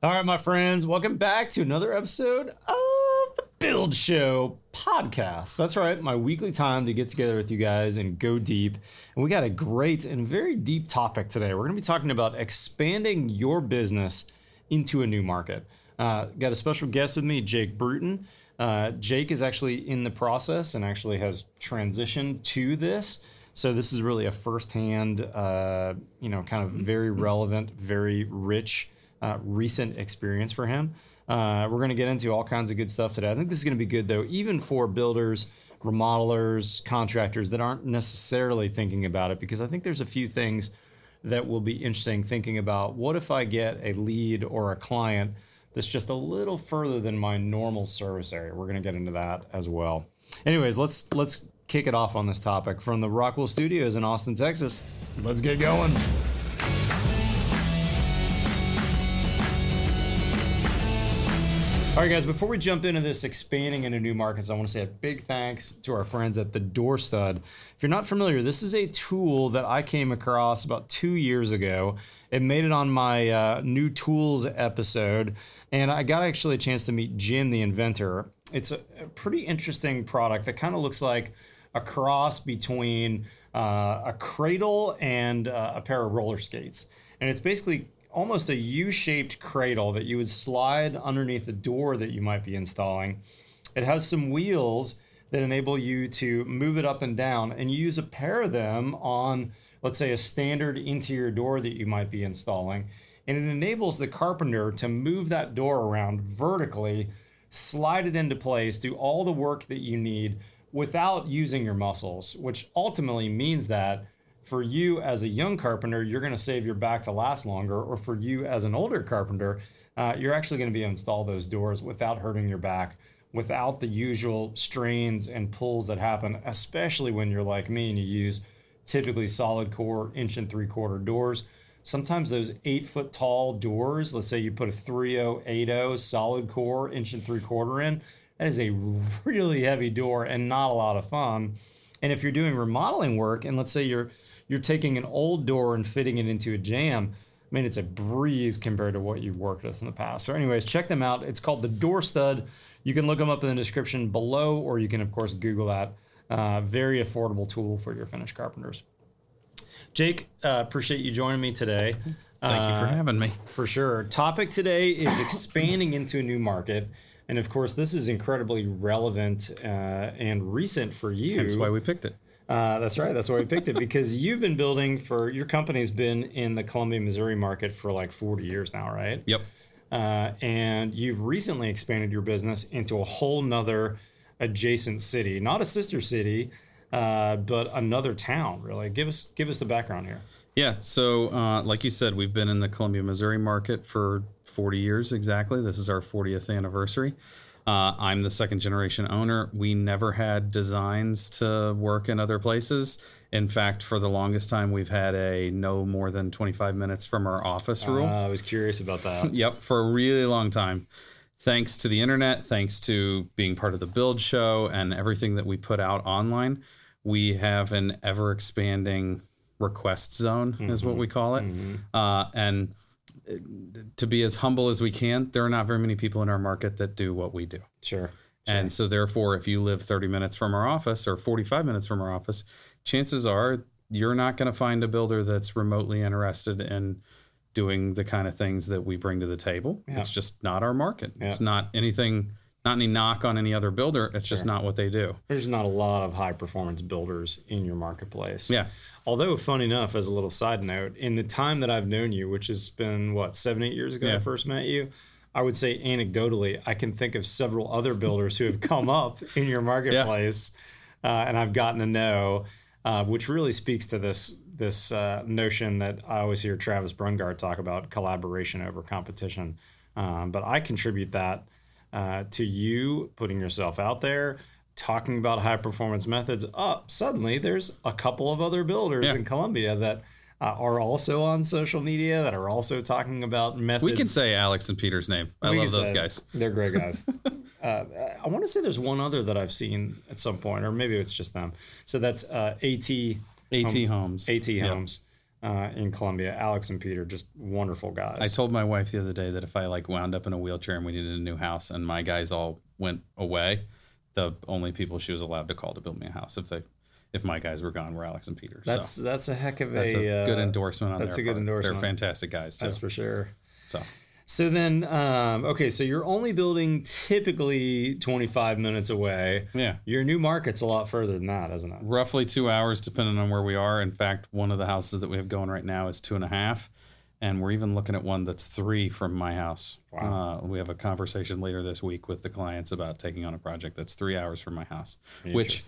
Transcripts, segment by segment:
All right, my friends, welcome back to another episode of the Build Show podcast. That's right, my weekly time to get together with you guys and go deep. And we got a great and very deep topic today. We're going to be talking about expanding your business into a new market. Uh, got a special guest with me, Jake Bruton. Uh, Jake is actually in the process and actually has transitioned to this. So this is really a firsthand, uh, you know, kind of very relevant, very rich uh, recent experience for him. Uh, we're going to get into all kinds of good stuff today. I think this is going to be good though, even for builders, remodelers, contractors that aren't necessarily thinking about it, because I think there's a few things that will be interesting thinking about. What if I get a lead or a client that's just a little further than my normal service area? We're going to get into that as well. Anyways, let's let's kick it off on this topic from the Rockwell Studios in Austin, Texas. Let's get going. All right, guys, before we jump into this expanding into new markets, I want to say a big thanks to our friends at the Door Stud. If you're not familiar, this is a tool that I came across about two years ago. It made it on my uh, new tools episode, and I got actually a chance to meet Jim, the inventor. It's a, a pretty interesting product that kind of looks like a cross between uh, a cradle and uh, a pair of roller skates. And it's basically almost a U-shaped cradle that you would slide underneath the door that you might be installing. It has some wheels that enable you to move it up and down, and you use a pair of them on, let's say, a standard interior door that you might be installing. And it enables the carpenter to move that door around vertically, slide it into place, do all the work that you need without using your muscles, which ultimately means that for you as a young carpenter, you're going to save your back to last longer, or for you as an older carpenter, uh, you're actually going to be able to install those doors without hurting your back, without the usual strains and pulls that happen, especially when you're like me and you use typically solid core inch and three quarter doors. Sometimes those eight foot tall doors, let's say you put a 3080 solid core inch and three quarter in, that is a really heavy door and not a lot of fun. And if you're doing remodeling work, and let's say you're you're taking an old door and fitting it into a jam. I mean, it's a breeze compared to what you've worked with in the past. So, anyways, check them out. It's called the Door Stud. You can look them up in the description below, or you can, of course, Google that. Uh, very affordable tool for your finished carpenters. Jake, uh, appreciate you joining me today. Thank you for Uh, having me. For sure. Topic today is expanding into a new market. And of course, this is incredibly relevant uh, and recent for you. That's why we picked it. Uh, that's right. That's why we picked it because you've been building for your company's been in the Columbia, Missouri market for like 40 years now, right? Yep. Uh, and you've recently expanded your business into a whole nother adjacent city, not a sister city, uh, but another town. Really, give us give us the background here. Yeah. So, uh, like you said, we've been in the Columbia, Missouri market for 40 years exactly. This is our 40th anniversary. Uh, I'm the second generation owner. We never had designs to work in other places. In fact, for the longest time, we've had a no more than 25 minutes from our office rule. Uh, I was curious about that. Yep, for a really long time. Thanks to the internet, thanks to being part of the build show and everything that we put out online, we have an ever expanding request zone, is what we call it. Uh, and to be as humble as we can, there are not very many people in our market that do what we do. Sure. And so, therefore, if you live 30 minutes from our office or 45 minutes from our office, chances are you're not going to find a builder that's remotely interested in doing the kind of things that we bring to the table. It's just not our market. It's not anything, not any knock on any other builder. It's just not what they do. There's not a lot of high performance builders in your marketplace. Yeah. Although, fun enough, as a little side note, in the time that I've known you, which has been what seven, eight years ago, I first met you. I would say anecdotally, I can think of several other builders who have come up in your marketplace, uh, and I've gotten to know, uh, which really speaks to this this uh, notion that I always hear Travis Brungardt talk about collaboration over competition. Um, but I contribute that uh, to you putting yourself out there, talking about high performance methods. Up suddenly, there's a couple of other builders Yeah. in Columbia that uh, are also on social media that are also talking about methods. We can say Alex and Peter's name. I We love those guys. They're great guys. uh, I want to say there's one other that I've seen at some point, or maybe it's just them. So that's uh, AT AT Homes. AT Yep. Uh, in Columbia. Alex and Peter, just wonderful guys. I told my wife the other day that if I like wound up in a wheelchair and we needed a new house and my guys all went away, the only people she was allowed to call to build me a house if they if my guys were gone were Alex and Peter. that's so that's a heck of that's a, a good uh, endorsement on that's their a good part. endorsement. They're fantastic guys too. That's for sure. so So then, um, okay, so you're only building typically 25 minutes away. yeah. Your new market's a lot further than that, isn't it? roughly two hours depending on where we are in fact one of the houses that we have going right now is two and a half and we're even looking at one that's three from my house Wow. uh, we have a conversation later this week with the clients about taking on a project that's three hours from my house which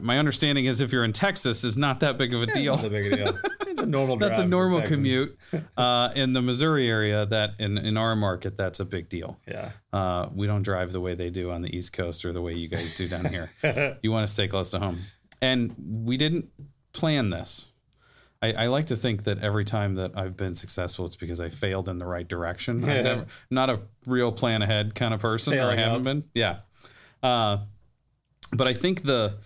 my understanding is if you're in texas is not that big of a deal That's not a big deal. Normal. that's a normal commute uh, in the missouri area that in, in our market that's a big deal Yeah. uh, we don't drive the way they do on the East Coast or the way you guys do down here. you want to stay close to home. And we didn't plan this. I, I like to think that every time that I've been successful, it's because I failed in the right direction. I'm never, not a real plan ahead kind of person, or I Failing haven't up. been. Yeah. Uh, but I think the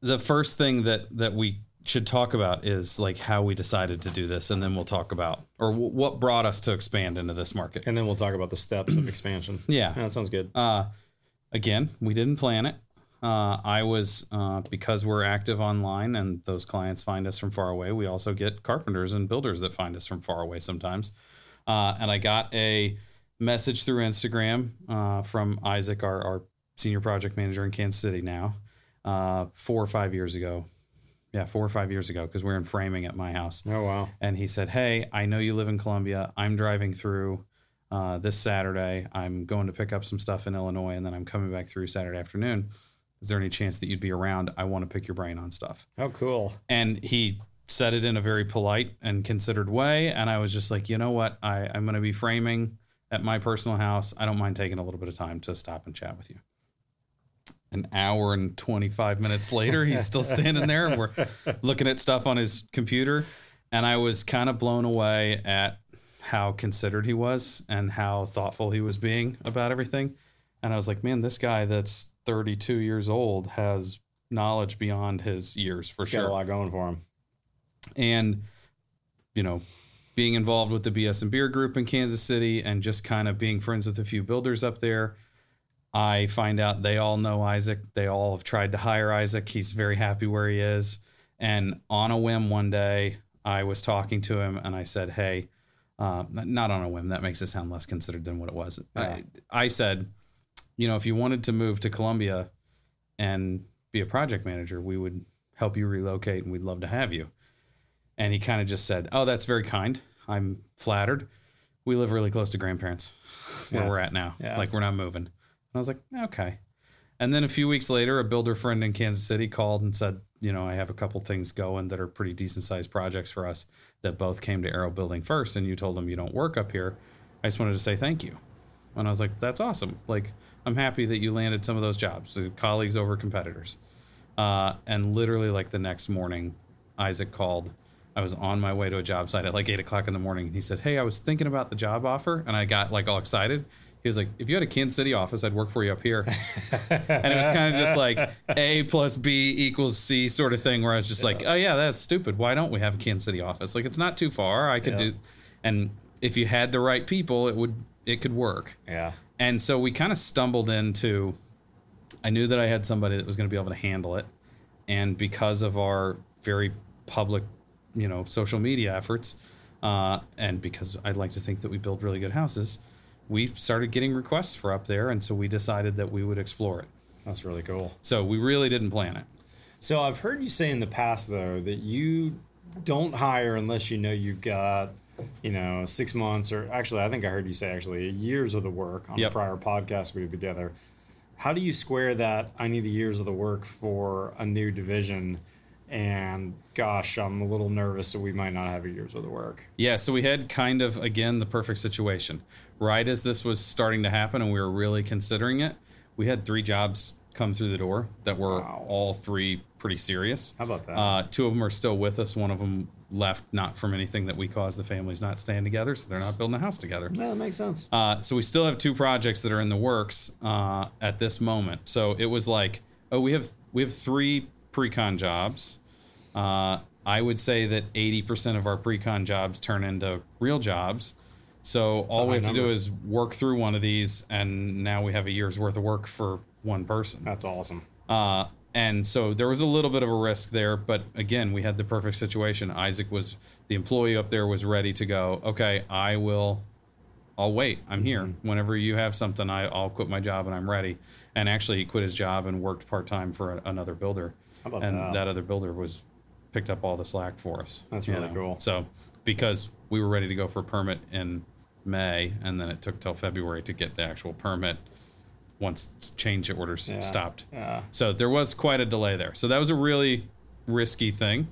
the first thing that that we should talk about is like how we decided to do this, and then we'll talk about or w- what brought us to expand into this market. And then we'll talk about the steps of expansion. Yeah. Yeah, that sounds good. Uh, again, we didn't plan it. Uh, I was uh, because we're active online and those clients find us from far away. We also get carpenters and builders that find us from far away sometimes. Uh, and I got a message through Instagram uh, from Isaac, our, our senior project manager in Kansas City now, uh, four or five years ago. Yeah, four or five years ago because we're in framing at my house Oh wow. and he said, "Hey, I know you live in Columbia. I'm driving through uh, this Saturday. I'm going to pick up some stuff in Illinois, and then I'm coming back through Saturday afternoon. Is there any chance that you'd be around? I want to pick your brain on stuff." Oh cool. And he said it in a very polite and considered way, and I was just like, "You know what? I, I'm going to be framing at my personal house. I don't mind taking a little bit of time to stop and chat with you." An hour and 25 minutes later, he's still standing there, and we're looking at stuff on his computer and I was kind of blown away at how considered he was and how thoughtful he was being about everything. And I was like, man, this guy that's 32 years old has knowledge beyond his years for He's got a lot going for him. And you know, being involved with the BS and Beer Group in Kansas City and just kind of being friends with a few builders up there. I find out they all know Isaac. They all have tried to hire Isaac. He's very happy where he is. And on a whim, one day, I was talking to him and I said, Hey, uh, not on a whim. That makes it sound less considered than what it was. I, I said, You know, if you wanted to move to Columbia and be a project manager, we would help you relocate and we'd love to have you. And he kind of just said, Oh, that's very kind. I'm flattered. We live really close to grandparents where Yeah. we're at now. Yeah. Like, we're not moving. I was like, Okay. And then a few weeks later, a builder friend in Kansas City called and said, You know, I have a couple things going that are pretty decent sized projects for us that both came to Aarow Building first. And you told them you don't work up here. I just wanted to say thank you. And I was like, That's awesome. Like, I'm happy that you landed some of those jobs, so colleagues over competitors. Uh, and literally, like the next morning, Isaac called. I was on my way to a job site at like eight o'clock in the morning. And he said, Hey, I was thinking about the job offer. And I got like all excited. He was like, If you had a Kansas City office, I'd work for you up here. and it was kind of just like A plus B equals C sort of thing where I was just like, Oh, yeah, that's stupid. Why don't we have a Kansas City office? Like, it's not too far. I could Yeah. do. And if you had the right people, it would, it could work. Yeah. And so we kind of stumbled into I knew that I had somebody that was going to be able to handle it. And because of our very public, you know, social media efforts, uh, and because I'd like to think that we build really good houses, we started getting requests for up there. And so we decided that we would explore it. That's really cool. So we really didn't plan it. So I've heard you say in the past though that you don't hire unless you know you've got, you know, six months or actually I think I heard you say actually year's of the work on Yep. a prior podcast we did together. How do you square that I need a year's of the work for a new division and gosh, I'm a little nervous that we might not have a year's worth of work. Yeah, so we had kind of again the perfect situation. Right as this was starting to happen and we were really considering it, we had three jobs come through the door that were Wow. all three pretty serious. How about that? Uh, two of them are still with us. One of them left not from anything that we caused. The family's not staying together, so they're not building a house together. yeah, that makes sense. Uh, so we still have two projects that are in the works uh, at this moment. So it was like, oh, we have we have three pre-con jobs. Uh, I would say that 80% of our pre-con jobs turn into real jobs. So all we have to do is work through one of these, and now we have a year's worth of work for one person. That's awesome. Uh, and so there was a little bit of a risk there, but again, we had the perfect situation. Isaac was the employee up there was ready to go. Okay, I will. I'll wait. I'm here. Whenever you have something, I, I'll quit my job and I'm ready. And actually, he quit his job and worked part time for a, another builder. How about and that? other builder was picked up all the slack for us. That's you really cool. So because we were ready to go for a permit in May, and then it took till February to get the actual permit once change orders Yeah. stopped. Yeah. So there was quite a delay there. So that was a really risky thing.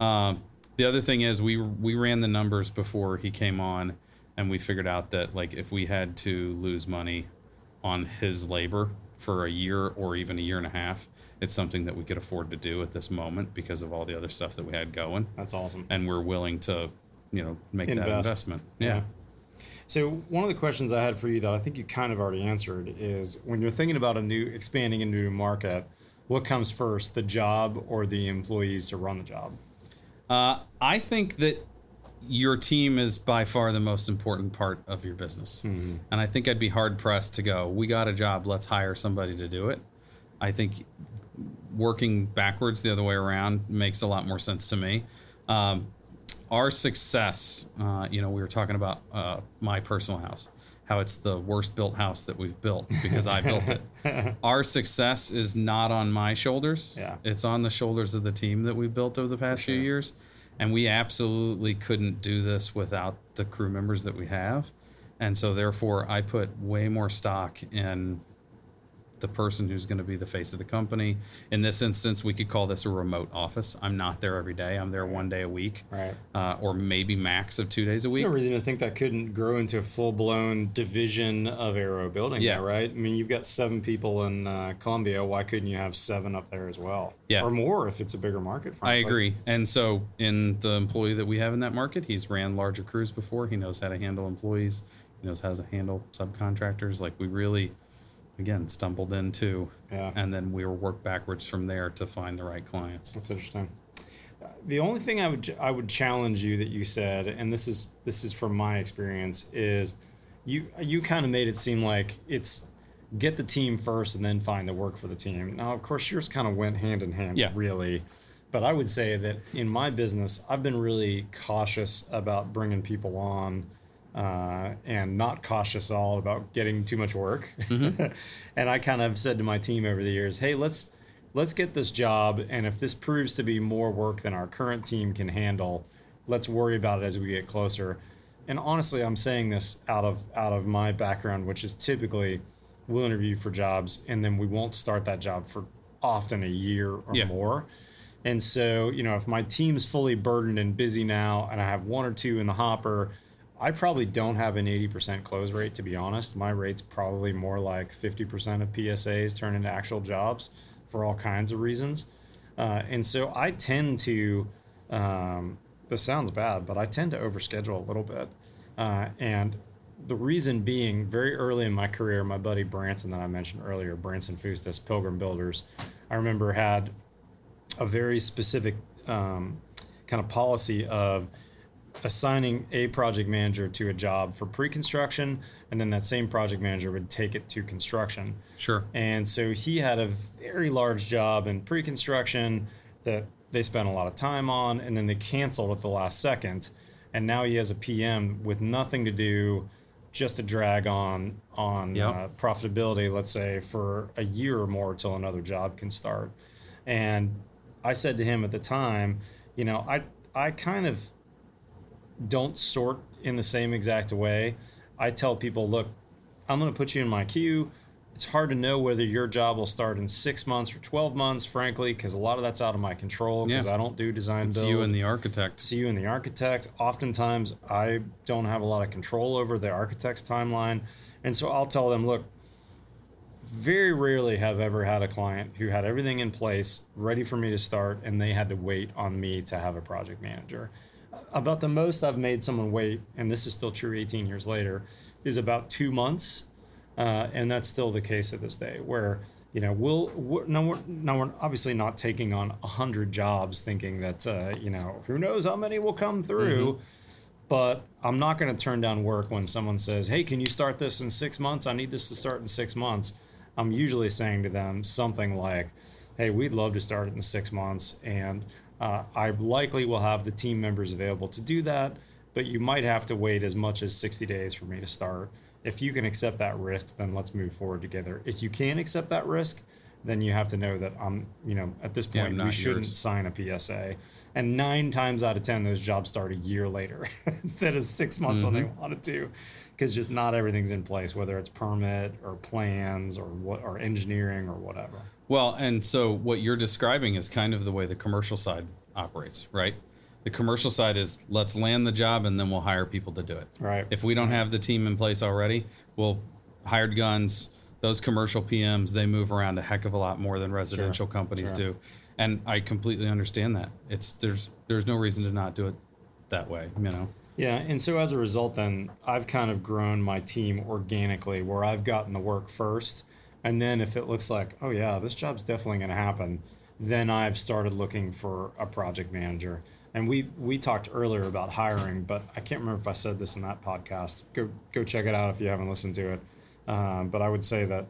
Um, the other thing is we we ran the numbers before he came on, and we figured out that like if we had to lose money on his labor for a year or even a year and a half, it's something that we could afford to do at this moment because of all the other stuff that we had going, That's awesome. and we're willing to, you know, make that investment. Yeah. So one of the questions I had for you that I think you kind of already answered is when you're thinking about a new expanding into a new market, what comes first, the job or the employees to run the job? Uh, I think that your team is by far the most important part of your business. And I think I'd be hard pressed to go, we got a job, let's hire somebody to do it. I think working backwards the other way around makes a lot more sense to me. Um, our success, uh, you know, we were talking about uh, my personal house, how it's the worst built house that we've built because I built it. Our success is not on my shoulders. Yeah. It's on the shoulders of the team that we've built over the past few years. And we absolutely couldn't do this without the crew members that we have. And so, therefore, I put way more stock in the person who's going to be the face of the company. In this instance, we could call this a remote office. I'm not there every day. I'm there one day a week, Right. uh, or maybe max of two days a week. There's no reason to think that couldn't grow into a full blown division of Aarow Building. Yeah. there, right. I mean, you've got seven people in uh, Columbia. Why couldn't you have seven up there as well? Yeah. or more if it's a bigger market. I agree. And so, in the employee that we have in that market, he's ran larger crews before. He knows how to handle employees. He knows how to handle subcontractors. Like we really, again, stumbled into, Yeah. and then we were worked backwards from there to find the right clients. That's interesting. The only thing I would I would challenge you that you said, and this is this is from my experience, is you you kind of made it seem like it's get the team first and then find the work for the team. Now, of course, yours kind of went hand in hand, Yeah. really. But I would say that in my business, I've been really cautious about bringing people on, uh, and not cautious at all about getting too much work. and I kind of said to my team over the years, "Hey, let's let's get this job, and if this proves to be more work than our current team can handle, let's worry about it as we get closer." And honestly, I'm saying this out of out of my background, which is typically we'll interview for jobs, and then we won't start that job for often a year or Yeah. more. And so, you know, if my team's fully burdened and busy now, and I have one or two in the hopper, I probably don't have an 80% close rate, to be honest. My rate's probably more like 50% of PSAs turn into actual jobs for all kinds of reasons. Uh, and so I tend to, um, this sounds bad, but I tend to overschedule a little bit. Uh, and the reason being, very early in my career, my buddy Branson, that I mentioned earlier, Branson Fustes, Pilgrim Builders, I remember had a very specific um, kind of policy of assigning a project manager to a job for pre-construction and then that same project manager would take it to construction Sure. and so he had a very large job in pre-construction that they spent a lot of time on and then they canceled at the last second and now he has a pm with nothing to do just to drag on on Yep. uh, profitability let's say for a year or more till another job can start and i said to him at the time you know i i kind of don't sort in the same exact way. I tell people, look, I'm going to put you in my queue. It's hard to know whether your job will start in six months or 12 months, frankly, because a lot of that's out of my control because Yeah. I don't do design It's build. you and the architect. It's you and the architect. Oftentimes, I don't have a lot of control over the architect's timeline. And so I'll tell them, look, very rarely have ever had a client who had everything in place, ready for me to start, and they had to wait on me to have a project manager. About the most I've made someone wait, and this is still true 18 years later, is about two months. Uh, and that's still the case at this day, where you know, we'll we're, no, we're, no, we're obviously not taking on a hundred jobs, thinking that uh, you know, who knows how many will come through. But I'm not going to turn down work when someone says, "Hey, can you start this in six months? I need this to start in six months." I'm usually saying to them something like, "Hey, we'd love to start it in six months, and uh, I likely will have the team members available to do that, but you might have to wait as much as 60 days for me to start. If you can accept that risk, then let's move forward together. If you can't accept that risk, then you have to know that I'm, you know, at this point, I'm we shouldn't yours. sign a PSA. And nine times out of 10, those jobs start a year later instead of six months when they Mm-hmm. wanted to. Because just not everything's in place, whether it's permit or plans or what or engineering or whatever. Well, and so what you're describing is kind of the way the commercial side operates, right? The commercial side is let's land the job and then we'll hire people to do it. Right. If we don't have the team in place already, we'll hired guns. Those commercial PMs they move around a heck of a lot more than residential companies sure. do, and I completely understand that. It's there's there's no reason to not do it that way, you know. Yeah, and so as a result, then I've kind of grown my team organically, where I've gotten the work first, and then if it looks like, oh yeah, this job's definitely going to happen, then I've started looking for a project manager. And we we talked earlier about hiring, but I can't remember if I said this in that podcast. Go go check it out if you haven't listened to it. Um, but I would say that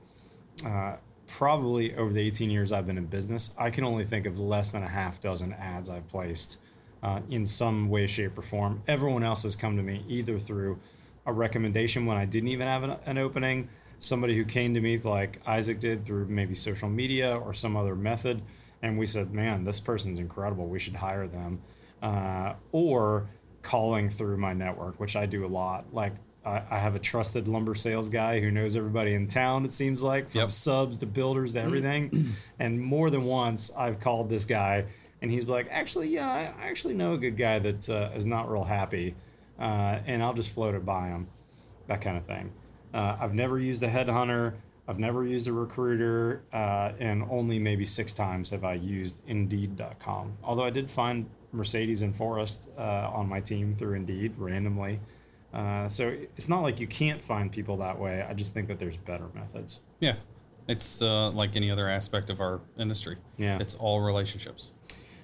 uh, probably over the 18 years I've been in business, I can only think of less than a half dozen ads I've placed uh, in some way, shape, or form. Everyone else has come to me either through a recommendation when I didn't even have an, an opening, somebody who came to me like Isaac did through maybe social media or some other method, and we said, "Man, this person's incredible. We should hire them," uh, or calling through my network, which I do a lot. Like I, I have a trusted lumber sales guy who knows everybody in town. It seems like from Yep. subs to builders to everything, and more than once I've called this guy, and he's like, "Actually, yeah, I actually know a good guy that uh, is not real happy." uh, and I'll just float it by him, that kind of thing. Uh, I've never used a headhunter. I've never used a recruiter, uh, and only maybe six times have I used Indeed.com. Although I did find Mercedes and Forrest uh, on my team through Indeed randomly. Uh, so it's not like you can't find people that way. I just think that there's better methods. Yeah, it's uh, like any other aspect of our industry. Yeah. it's all relationships.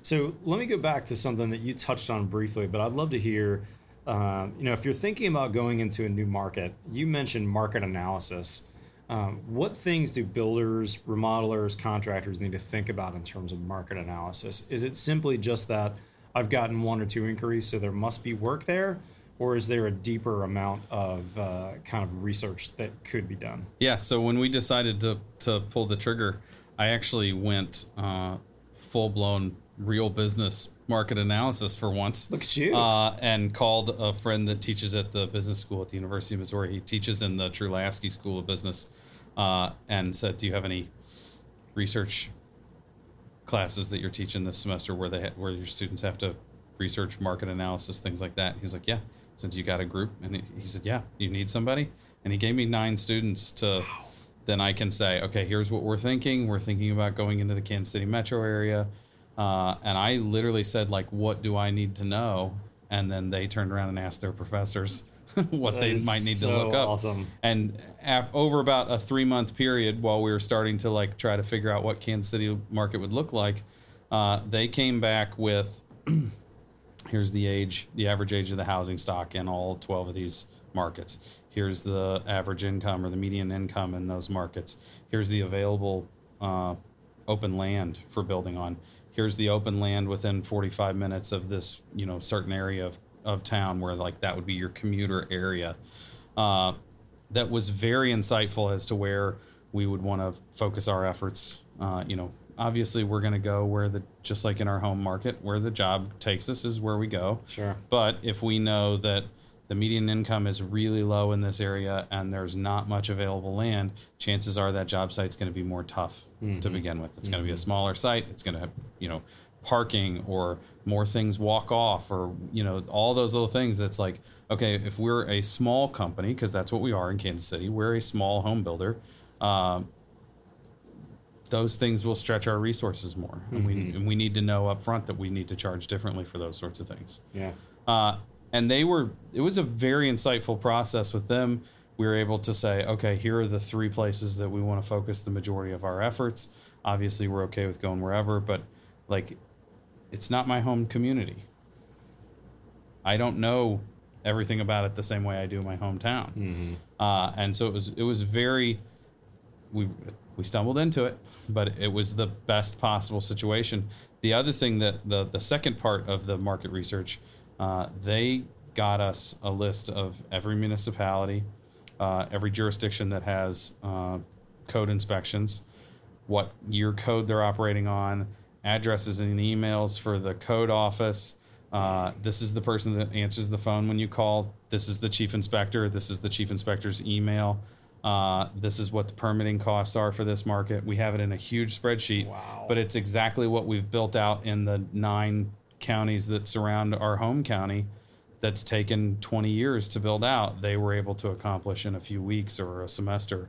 So let me go back to something that you touched on briefly, but I'd love to hear. Um, you know, if you're thinking about going into a new market, you mentioned market analysis. Um, what things do builders, remodelers, contractors need to think about in terms of market analysis? Is it simply just that I've gotten one or two inquiries, so there must be work there, or is there a deeper amount of uh, kind of research that could be done? Yeah, so when we decided to to pull the trigger, I actually went uh, full blown real business market analysis for once. Look at you. Uh, and called a friend that teaches at the business school at the University of Missouri. He teaches in the Trulaske School of Business, uh, and said, "Do you have any research classes that you're teaching this semester where they ha- where your students have to research market analysis, things like that?" He was like, "Yeah." Since you got a group, and he, he said, "Yeah, you need somebody," and he gave me nine students to. Then I can say, okay, here's what we're thinking. We're thinking about going into the Kansas City metro area. Uh, and I literally said, like, what do I need to know? And then they turned around and asked their professors what That they might need so to look up. awesome. And af- over about a three month period, while we were starting to like try to figure out what Kansas City market would look like, uh, they came back with here's the age, the average age of the housing stock in all 12 of these markets. Here's the average income or the median income in those markets. Here's the available uh, open land for building on. Here's the open land within 45 minutes of this, you know, certain area of, of town where like that would be your commuter area. Uh, that was very insightful as to where we would want to focus our efforts. Uh, you know, obviously we're going to go where the just like in our home market, where the job takes us is where we go. Sure. But if we know that the median income is really low in this area and there's not much available land, chances are that job site's going to be more tough to begin with. It's going to be a smaller site. It's going to have, you know, parking or more things walk off or, you know, all those little things. That's like, okay, if we're a small company, because that's what we are in Kansas City, we're a small home builder. Um, those things will stretch our resources more, and we and we need to know up front that we need to charge differently for those sorts of things. Yeah. Uh, and they were it was a very insightful process with them we were able to say, okay, here are the three places that we want to focus the majority of our efforts. Obviously, we're okay with going wherever, but like, it's not my home community. I don't know everything about it the same way I do my hometown. Uh, and so it was it was very we we stumbled into it, but it was the best possible situation. The other thing that the the second part of the market research, uh, they got us a list of every municipality, uh, every jurisdiction that has uh, code inspections, what year code they're operating on, addresses and emails for the code office. Uh, this is the person that answers the phone when you call. This is the chief inspector. This is the chief inspector's email. Uh, this is what the permitting costs are for this market. We have it in a huge spreadsheet, Wow. but it's exactly what we've built out in the nine counties that surround our home county. That's taken 20 years to build out. They were able to accomplish in a few weeks or a semester.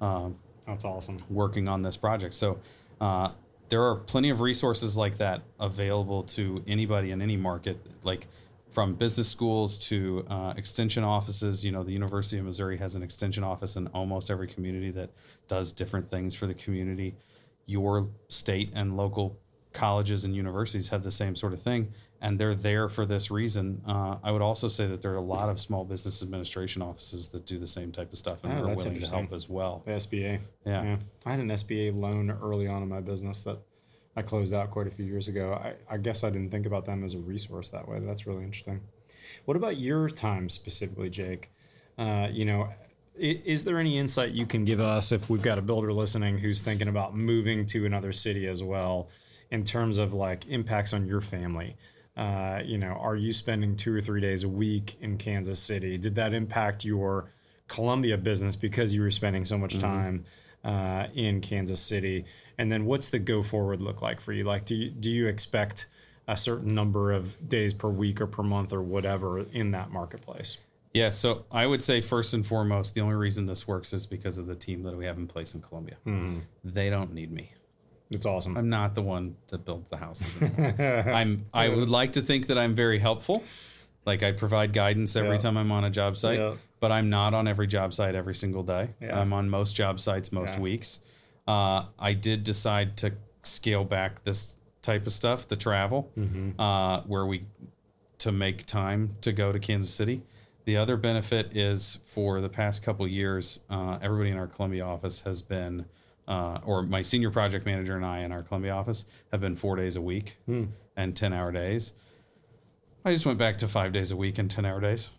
Um, That's awesome. working on this project. So uh, there are plenty of resources like that available to anybody in any market, like from business schools to uh, extension offices. You know, the University of Missouri has an extension office in almost every community that does different things for the community. Your state and local colleges and universities have the same sort of thing, and they're there for this reason. Uh, I would also say that there are a lot of small business administration offices that do the same type of stuff and Oh, are willing to help as well. The SBA. Yeah. I had an SBA loan early on in my business that I closed out quite a few years ago. I, I guess I didn't think about them as a resource that way. That's really interesting. What about your time specifically, Jake? Uh, you know, is there any insight you can give us if we've got a builder listening who's thinking about moving to another city as well, in terms of like impacts on your family? Uh, you know, are you spending two or three days a week in Kansas City? Did that impact your Columbia business because you were spending so much time uh, in Kansas City? And then what's the go forward look like for you? Like, do you, do you expect a certain number of days per week or per month or whatever in that marketplace? Yeah, so I would say first and foremost, the only reason this works is because of the team that we have in place in Columbia. They don't need me. It's awesome. I'm not the one that builds the houses. I'm. I would like to think that I'm very helpful. Like I provide guidance every Yeah. time I'm on a job site, Yeah. but I'm not on every job site every single day. Yeah. I'm on most job sites most weeks. Uh, I did decide to scale back this type of stuff, the travel, Mm-hmm. uh, where we to make time to go to Kansas City. The other benefit is for the past couple years, uh, everybody in our Columbia office has been, uh, or my senior project manager and I in our Columbia office have been four days a week and 10 hour days. I just went back to five days a week and 10 hour days.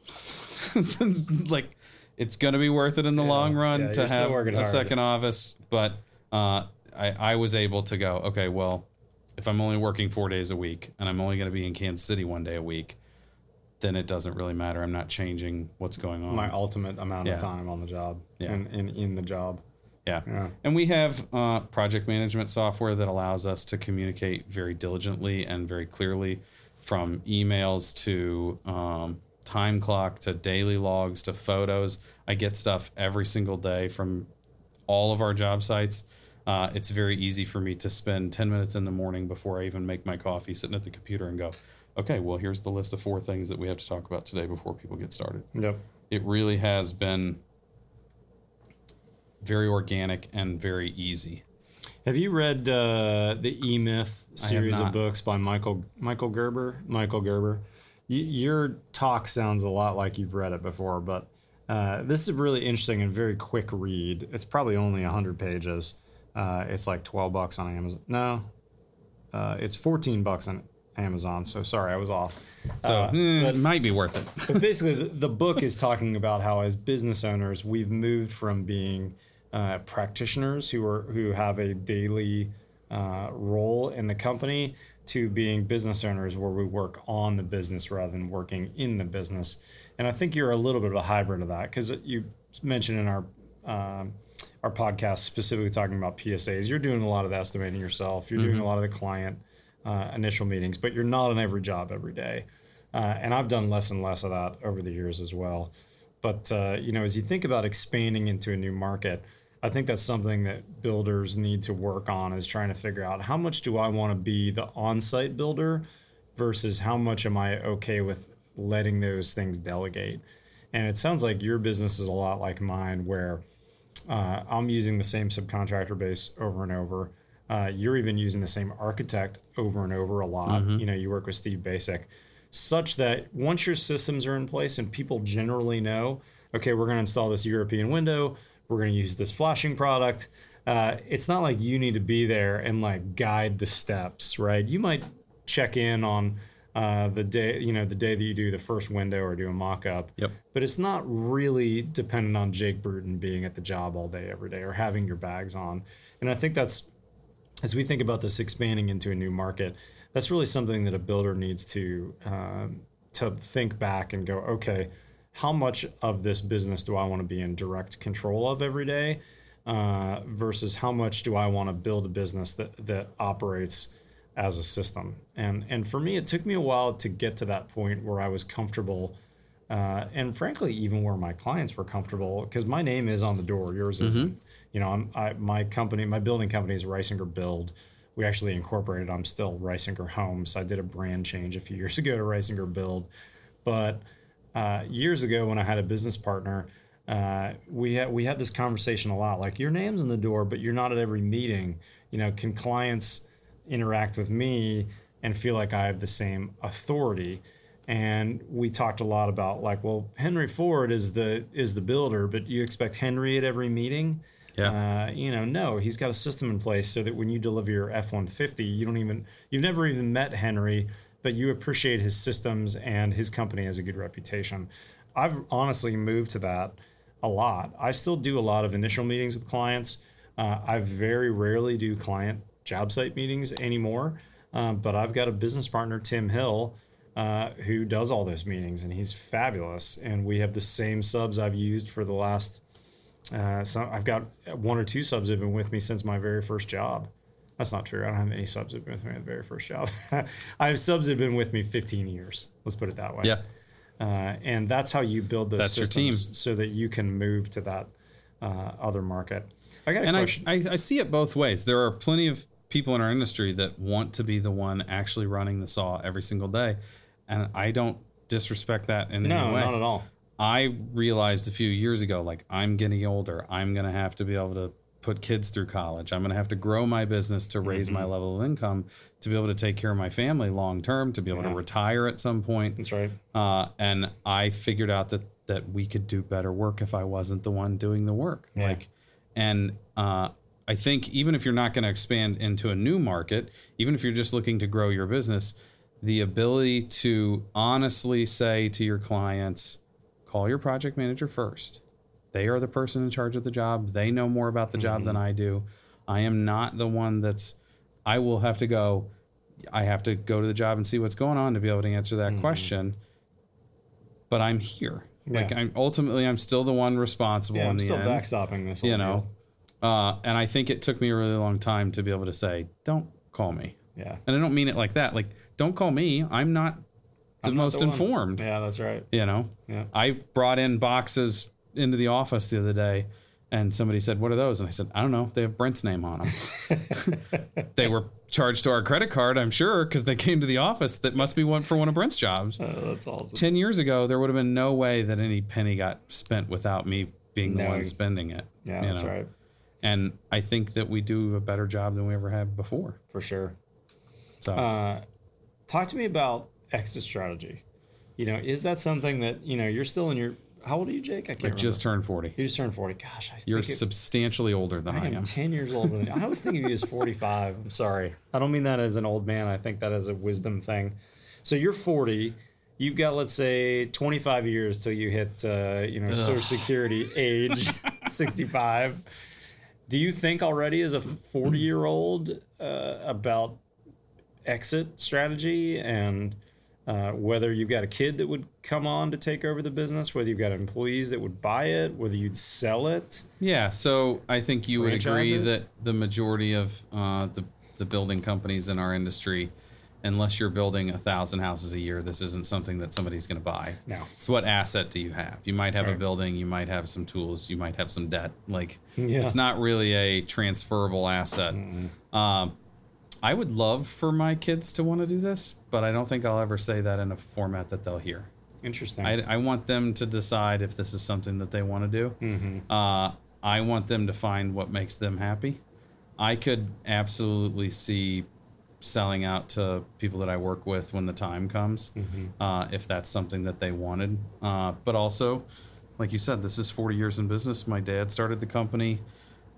like, it's going to be worth it in the long run Yeah, to have a hard. second office. But uh, I, I was able to go, okay, well, if I'm only working four days a week and I'm only going to be in Kansas City one day a week, then it doesn't really matter. I'm not changing what's going on. My ultimate amount Yeah. of time on the job Yeah. and, and in the job. Yeah. Yeah. And we have uh, project management software that allows us to communicate very diligently and very clearly from emails to um, time clock to daily logs to photos. I get stuff every single day from all of our job sites. Uh, it's very easy for me to spend 10 minutes in the morning before I even make my coffee sitting at the computer and go, okay, well, here's the list of four things that we have to talk about today before people get started. Yep. It really has been very organic and very easy. Have you read uh, the E Myth series of books by Michael Michael Gerber? Michael Gerber. Your talk sounds a lot like you've read it before, but uh, this is a really interesting and very quick read. It's probably only hundred pages. Uh, it's like twelve bucks on Amazon. No, uh, it's fourteen bucks on Amazon. So sorry, I was off. So Uh, eh, it might be worth it. but basically, the, the book is talking about how, as business owners, we've moved from being uh, practitioners who are who have a daily uh, role in the company to being business owners where we work on the business rather than working in the business. And I think you're a little bit of a hybrid of that because you mentioned in our um, our podcast specifically talking about PSAs. You're doing a lot of the estimating yourself. You're doing a lot of the client uh, initial meetings, but you're not on every job every day. Uh, and I've done less and less of that over the years as well. But uh, you know, as you think about expanding into a new market, I think that's something that builders need to work on is trying to figure out how much do I want to be the on-site builder versus how much am I okay with letting those things delegate. And it sounds like your business is a lot like mine, where uh, I'm using the same subcontractor base over and over. Uh, you're even using the same architect over and over a lot. You know, you work with Steve Baczek, such that once your systems are in place and people generally know, okay, we're going to install this European window, we're going to use this flashing product. Uh, it's not like you need to be there and like guide the steps, right? You might check in on uh, the day, you know, the day that you do the first window or do a mock-up. Yep. But it's not really dependent on Jake Bruton being at the job all day, every day, or having your bags on. And I think that's as we think about this expanding into a new market, that's really something that a builder needs to um, to think back and go, okay, how much of this business do I want to be in direct control of every day, uh, versus how much do I want to build a business that that operates as a system? And and for me, it took me a while to get to that point where I was comfortable. Uh, and frankly, even where my clients were comfortable, because my name is on the door, yours isn't. You know, I'm I, my company, my building company is Risinger Build. We actually incorporated. I'm still Risinger Homes. I did a brand change a few years ago to Risinger Build, but uh, years ago when I had a business partner, uh, we had we had this conversation a lot. Like your name's in the door, but you're not at every meeting. You know, can clients interact with me and feel like I have the same authority? And we talked a lot about like, well, Henry Ford is the is the builder, but you expect Henry at every meeting. Yeah. Uh, you know, no, he's got a system in place so that when you deliver your F one fifty, you don't even you've never even met Henry, but you appreciate his systems and his company has a good reputation. I've honestly moved to that a lot. I still do a lot of initial meetings with clients. Uh, I very rarely do client job site meetings anymore, um, but I've got a business partner, Tim Hill, uh, who does all those meetings, and he's fabulous. And we have the same subs I've used for the last. Uh, so I've got one or two subs that have been with me since my very first job. That's not true. I don't have any subs that have been with me at the very first job. I have subs that have been with me 15 years. Let's put it that way. Yeah. Uh, and that's how you build those That's your systems team. so that you can move to that uh, other market. I got a and I, question. I, I see it both ways. There are plenty of people in our industry that want to be the one actually running the saw every single day, and I don't disrespect that in no, any way. not at all. I realized a few years ago, like I'm getting older, I'm gonna have to be able to put kids through college. I'm gonna have to grow my business to raise my level of income to be able to take care of my family long term, to be able Yeah. to retire at some point. That's right. Uh, and I figured out that that we could do better work if I wasn't the one doing the work. Yeah. Like, and uh, I think even if you're not going to expand into a new market, even if you're just looking to grow your business, the ability to honestly say to your clients, call your project manager first. They are the person in charge of the job. They know more about the job than I do. I am not the one that's. I will have to go. I have to go to the job and see what's going on to be able to answer that question. But I'm here. Like I'm ultimately, I'm still the one responsible Yeah, in I'm the still end. backstopping this. Whole You know, uh, and I think it took me a really long time to be able to say, "Don't call me," Yeah. and I don't mean it like that. Like, don't call me. I'm not the I'm not most the one. informed. Yeah, that's right. You know, Yeah. I brought in boxes into the office the other day, and somebody said, "What are those?" And I said, "I don't know. They have Brent's name on them." they were charged to our credit card, I'm sure, because they came to the office. That must be one for one of Brent's jobs. Oh, that's awesome. 10 years ago, there would have been no way that any penny got spent without me being the one spending it. Yeah, that's know? right. And I think that we do a better job than we ever have before. For sure. So, Uh, talk to me about exit strategy. You know, is that something that you know you're still in your? How old are you, Jake? I can't I remember. just turned 40. you just turned forty. Gosh, I You're it- substantially older than I, I am. 10 years older than you. I was thinking of you as 45. I'm sorry. I don't mean that as an old man. I think that as a wisdom thing. So you're 40. You've got, let's say, 25 years till you hit, uh, you know, Social Security age 65. Do you think already as a 40 year old uh, about exit strategy and uh, whether you've got a kid that would come on to take over the business, whether you've got employees that would buy it, whether you'd sell it? Yeah, so I think you would agree it? that the majority of uh, the the building companies in our industry, unless you're building a thousand houses a year, this isn't something that somebody's going to buy. No. So what asset do you have? You might have a building, you might have some tools, you might have some debt. Like Yeah. it's not really a transferable asset. Um, I would love for my kids to want to do this, but I don't think I'll ever say that in a format that they'll hear. Interesting. I, I want them to decide if this is something that they want to do. Mm-hmm. Uh, I want them to find what makes them happy. I could absolutely see selling out to people that I work with when the time comes, Mm-hmm. uh, if that's something that they wanted. Uh, but also, like you said, this is 40 years in business. My dad started the company.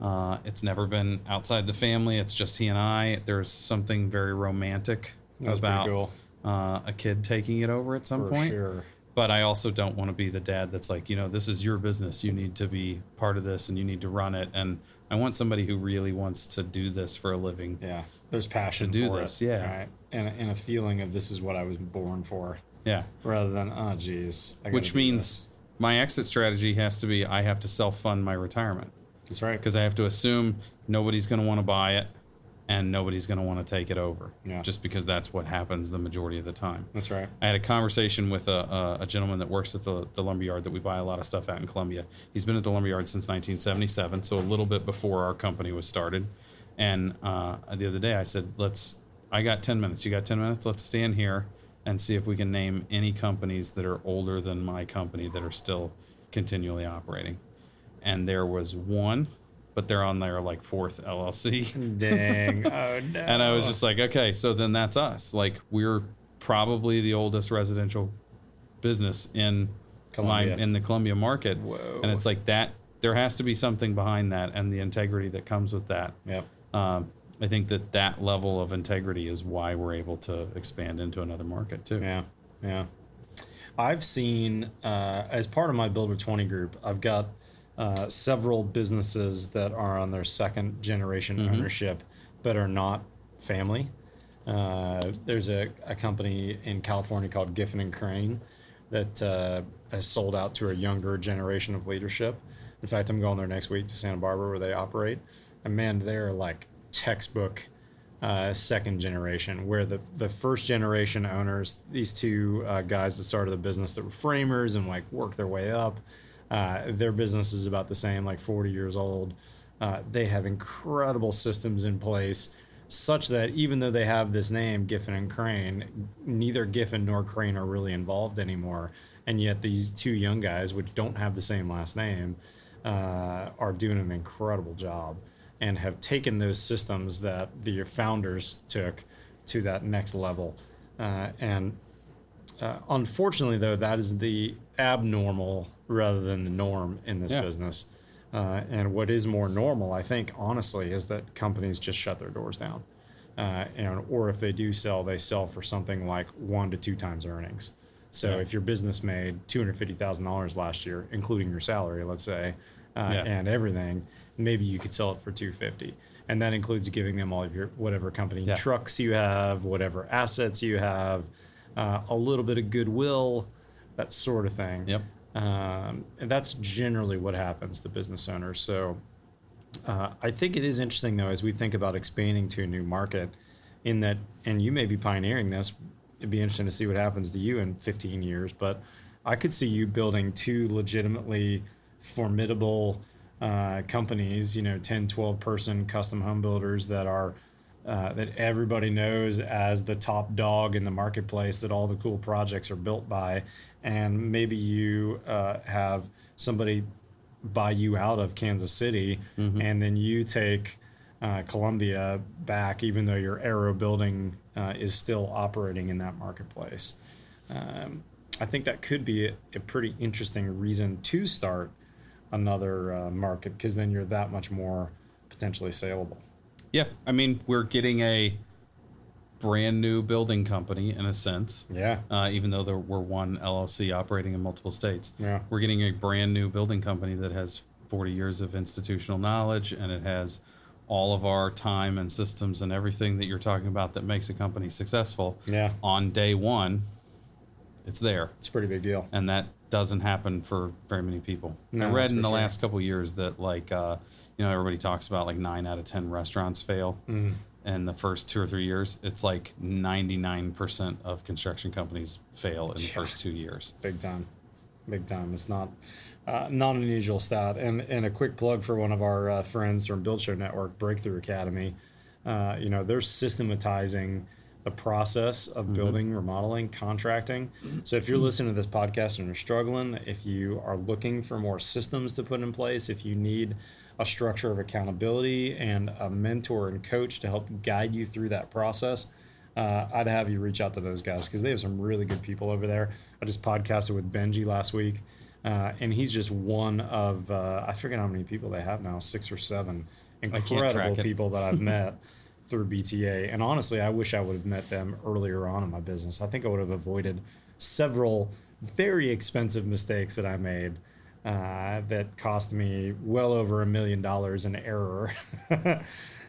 Uh, it's never been outside the family. It's just he and I. There's something very romantic That's about cool. uh, a kid taking it over at some For point sure. but I also don't want to be the dad that's like, you know, this is your business. You need to be part of this and you need to run it. And I want somebody who really wants to do this for a living. Yeah. There's passion to do for this, it, yeah. Right. And, and a feeling of this is what I was born for, Yeah. rather than oh geez. Which means my exit strategy has to be I have to self fund my retirement this. That's right. because I have to assume nobody's going to want to buy it and nobody's going to want to take it over. Yeah. Just because that's what happens the majority of the time. That's right. I had a conversation with a, a, a gentleman that works at the, the lumberyard that we buy a lot of stuff at in Columbia. He's been at the lumberyard since 1977, so a little bit before our company was started. And uh, the other day I said, let's, I got 10 minutes. You got 10 minutes? Let's stand here and see if we can name any companies that are older than my company that are still continually operating. And there was one, but they're on their like fourth LLC. Dang. oh no. And I was just like, okay, so then that's us. Like we're probably the oldest residential business in Columbia. my in the Columbia market. Whoa. And it's like that there has to be something behind that and the integrity that comes with that. Yep. Um, I think that that level of integrity is why we're able to expand into another market too. Yeah, yeah. I've seen uh, as part of my Builder Twenty group, I've got uh, several businesses that are on their second generation ownership, but are not family. Uh, there's a, a company in California called Giffin and Crane that uh, has sold out to a younger generation of leadership. In fact, I'm going there next week to Santa Barbara where they operate, and man, they're like textbook uh, second generation, where the the first generation owners, these two uh, guys that started the business that were framers and like worked their way up, uh, their business is about the same, like 40 years old. Uh, they have incredible systems in place, such that even though they have this name Giffin and Crane, neither Giffin nor Crane are really involved anymore, and yet these two young guys, which don't have the same last name, uh, are doing an incredible job and have taken those systems that the founders took to that next level. Uh, and uh, unfortunately, though, that is the abnormal rather than the norm in this Yeah. business. Uh, and what is more normal, I think, honestly, is that companies just shut their doors down. Uh, and or if they do sell, they sell for something like one to two times earnings. So Yeah. if your business made two hundred fifty thousand dollars last year, including your salary, let's say, uh, Yeah. and everything, maybe you could sell it for two fifty, and that includes giving them all of your whatever company Yeah. trucks you have, whatever assets you have, uh, a little bit of goodwill, that sort of thing. Yep. Um, and that's generally what happens to business owners. So uh, I think it is interesting, though, as we think about expanding to a new market, in that, and you may be pioneering this. It'd be interesting to see what happens to you in 15 years, but I could see you building two legitimately formidable uh, companies, you know, 10, 12 person custom home builders that are. Uh, that everybody knows as the top dog in the marketplace that all the cool projects are built by and maybe you uh, have somebody buy you out of Kansas City, and then you take uh, Columbia back, even though your Aarow Building uh, is still operating in that marketplace. Um, I think that could be a, a pretty interesting reason to start another uh, market because then you're that much more potentially saleable. Yeah. I mean, we're getting a brand new building company in a sense. Yeah. uh, even though there were one LLC operating in multiple states. Yeah. We're getting a brand new building company that has 40 years of institutional knowledge and it has all of our time and systems and everything that you're talking about that makes a company successful. Yeah. On day one, it's there. It's a pretty big deal. And that doesn't happen for very many people. No, I read in the sure. last couple of years that, like, uh, you know, everybody talks about like nine out of 10 restaurants fail Mm-hmm. In the first two or three years. It's like 99% of construction companies fail in the Yeah. first two years. big time big time it's not uh, not an unusual stat and and a quick plug for one of our uh, friends from build show network breakthrough academy uh, you know they're systematizing the process of building, remodeling, contracting. So if you're listening to this podcast and you're struggling, if you are looking for more systems to put in place, if you need a structure of accountability and a mentor and coach to help guide you through that process, uh, I'd have you reach out to those guys because they have some really good people over there. I just podcasted with Benji last week, uh, and he's just one of uh, I forget how many people they have now, six or seven incredible people that I've met through BTA. And honestly, I wish I would have met them earlier on in my business. I think I would have avoided several very expensive mistakes that I made uh, that cost me well over a million dollars in error,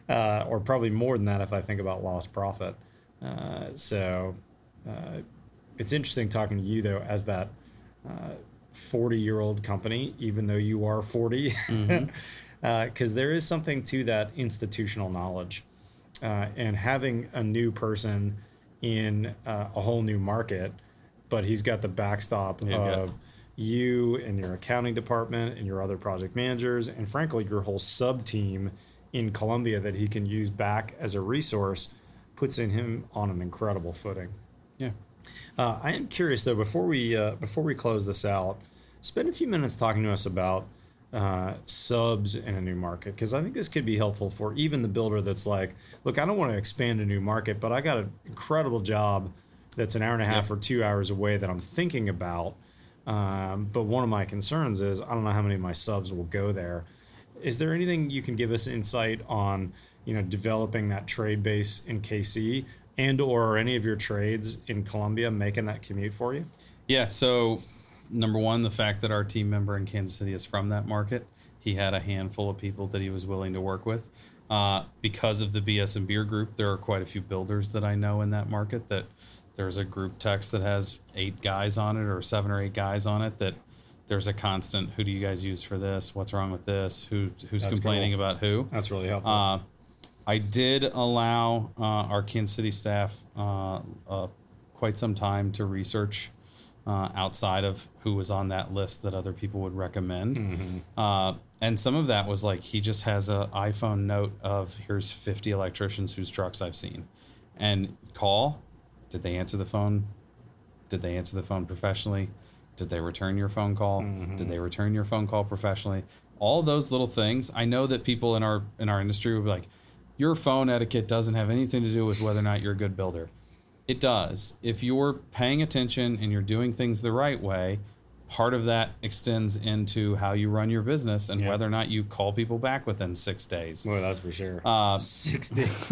uh, or probably more than that if I think about lost profit. Uh, so uh, it's interesting talking to you though, as that 40 year old company, even though you are 40, because there is something to that institutional knowledge. Uh, and having a new person in uh, a whole new market, but he's got the backstop He's got- of you and your accounting department and your other project managers, and frankly, your whole sub team in Columbia that he can use back as a resource, puts in him on an incredible footing. Yeah. Uh, I am curious though. Before we uh, before we close this out, spend a few minutes talking to us about uh, subs in a new market because I think this could be helpful for even the builder that's like, look, I don't want to expand a new market, but I got an incredible job that's an hour and a half Yeah. or two hours away that I'm thinking about. Um, but one of my concerns is I don't know how many of my subs will go there. Is there anything you can give us insight on, you know, developing that trade base in KC and or any of your trades in Columbia making that commute for you? Yeah. So, number one, the fact that our team member in Kansas City is from that market, he had a handful of people that he was willing to work with. Uh, because of the BS and Beer group, there are quite a few builders that I know in that market. That there's a group text that has eight guys on it, or seven or eight guys on it. That there's a constant. Who do you guys use for this? What's wrong with this? Who who's That's complaining cool. about who? That's really helpful. Uh, I did allow uh, our Kansas City staff uh, uh, quite some time to research uh, outside of who was on that list that other people would recommend. Uh, and some of that was like he just has an iPhone note of here's 50 electricians whose trucks I've seen, and call. Did they answer the phone? Did they answer the phone professionally? Did they return your phone call? Did they return your phone call professionally? All those little things. I know that people in our in our industry will be like, your phone etiquette doesn't have anything to do with whether or not you're a good builder. It does. If you're paying attention and you're doing things the right way, part of that extends into how you run your business and Yeah. whether or not you call people back within six days. Well, that's for sure. Uh, Six days.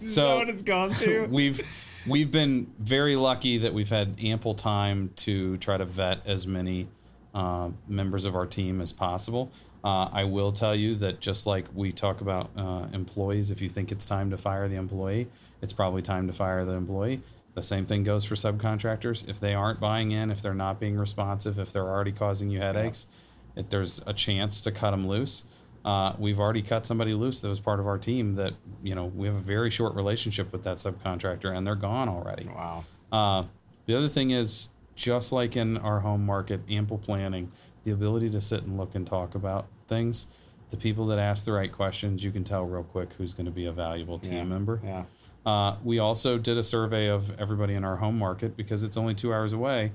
So- what it's gone to? we've we've been very lucky that we've had ample time to try to vet as many uh, members of our team as possible. Uh, I will tell you that just like we talk about uh, employees, if you think it's time to fire the employee, it's probably time to fire the employee. The same thing goes for subcontractors. If they aren't buying in, if they're not being responsive, if they're already causing you headaches, if there's a chance to cut them loose. Uh, we've already cut somebody loose that was part of our team that, you know, we have a very short relationship with that subcontractor and they're gone already. wow. Uh, the other thing is, just like in our home market, ample planning, the ability to sit and look and talk about things. The people that ask the right questions, you can tell real quick who's going to be a valuable team Yeah. member. Yeah. Uh, we also did a survey of everybody in our home market because it's only two hours away.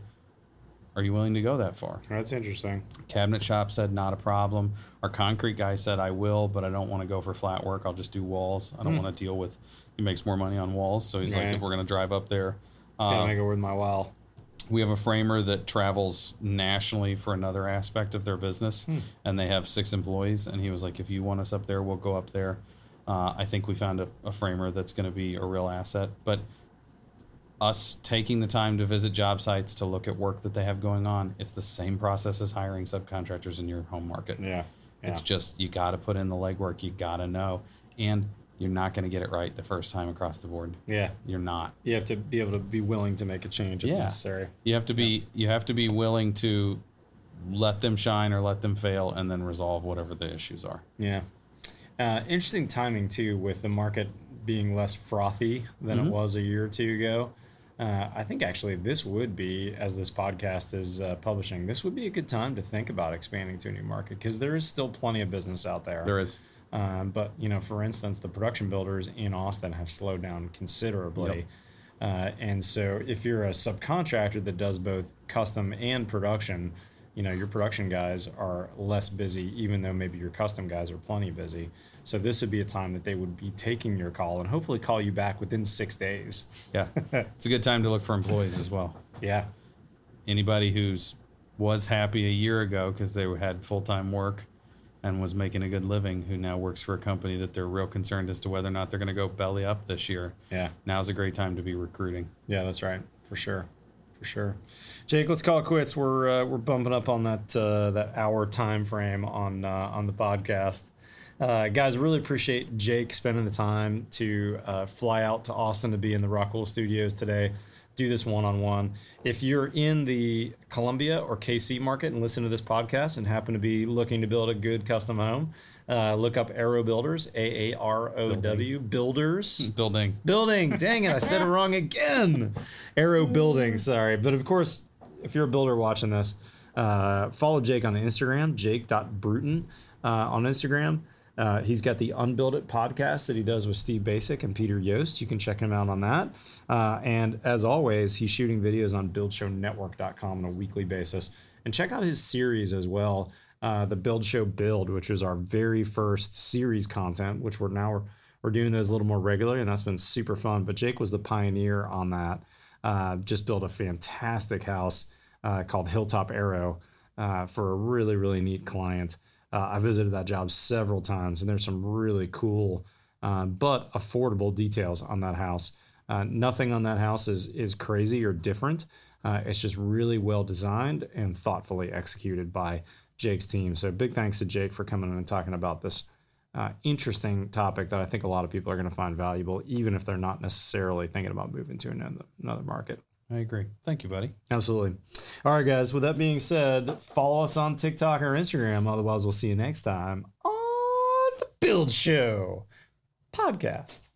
Are you willing to go that far? That's interesting. Cabinet shop said not a problem. Our concrete guy said I will, but I don't want to go for flat work. I'll just do walls. I don't want to deal with. He makes more money on walls, so he's like, Right. if we're going to drive up there, Gotta um, make it worth my while. we have a framer that travels nationally for another aspect of their business, and they have six employees. And he was like, if you want us up there, we'll go up there. Uh, I think we found a, a framer that's going to be a real asset, but us taking the time to visit job sites to look at work that they have going on, it's the same process as hiring subcontractors in your home market. Yeah. Yeah. It's just you got to put in the legwork. You got to know, and you're not going to get it right the first time across the board. yeah. You're not. You have to be able to be willing to make a change if Yeah. necessary. You have to be you have to be willing to let them shine or let them fail, and then resolve whatever the issues are. Yeah. Uh, interesting timing too, with the market being less frothy than Mm-hmm. it was a year or two ago. Uh, I think actually this would be, as this podcast is uh, publishing, this would be a good time to think about expanding to a new market because there is still plenty of business out there. There is. Um, but you know, for instance, the production builders in Austin have slowed down considerably. Uh, and so, if you're a subcontractor that does both custom and production, you know your production guys are less busy, even though maybe your custom guys are plenty busy. So this would be a time that they would be taking your call and hopefully call you back within six days. Yeah. it's a good time to look for employees as well. Yeah, Anybody who's was happy a year ago because they had full time work and was making a good living, who now works for a company that they're real concerned as to whether or not they're going to go belly up this year. yeah, Now's a great time to be recruiting. yeah. That's right, for sure, for sure. Jake, let's call it quits. We're uh, we're bumping up on that uh, that hour time frame on uh, on the podcast. Uh, guys, really appreciate Jake spending the time to uh, fly out to Austin to be in the Rockwell Studios today, do this one on one. If you're in the Columbia or KC market and listen to this podcast and happen to be looking to build a good custom home, uh, look up Aarow Builders, A A R O W Builders. Building. Building. Dang it, I said it wrong again. Aarow Building, sorry. But of course, if you're a builder watching this, uh, follow Jake on Instagram, jake.bruton uh, on Instagram. Uh, he's got the Unbuild It podcast that he does with Steve Baczek and Peter Yost. You can check him out on that. Uh, and as always, he's shooting videos on buildshownetwork.com on a weekly basis. And check out his series as well, uh, the Build Show Build, which was our very first series content, which we're now we're doing those a little more regularly, and that's been super fun. But Jake was the pioneer on that. Uh, just built a fantastic house uh, called Hilltop Arrow uh, for a really really neat client. Uh, I visited that job several times, and there's some really cool but affordable details on that house. Nothing on that house is is crazy or different. It's just really well designed and thoughtfully executed by Jake's team. So big thanks to Jake for coming in and talking about this uh, interesting topic that I think a lot of people are going to find valuable, even if they're not necessarily thinking about moving to another another market. I agree. Thank you, buddy. Absolutely. All right, guys. With that being said, follow us on TikTok or Instagram. Otherwise, we'll see you next time on the Build Show podcast.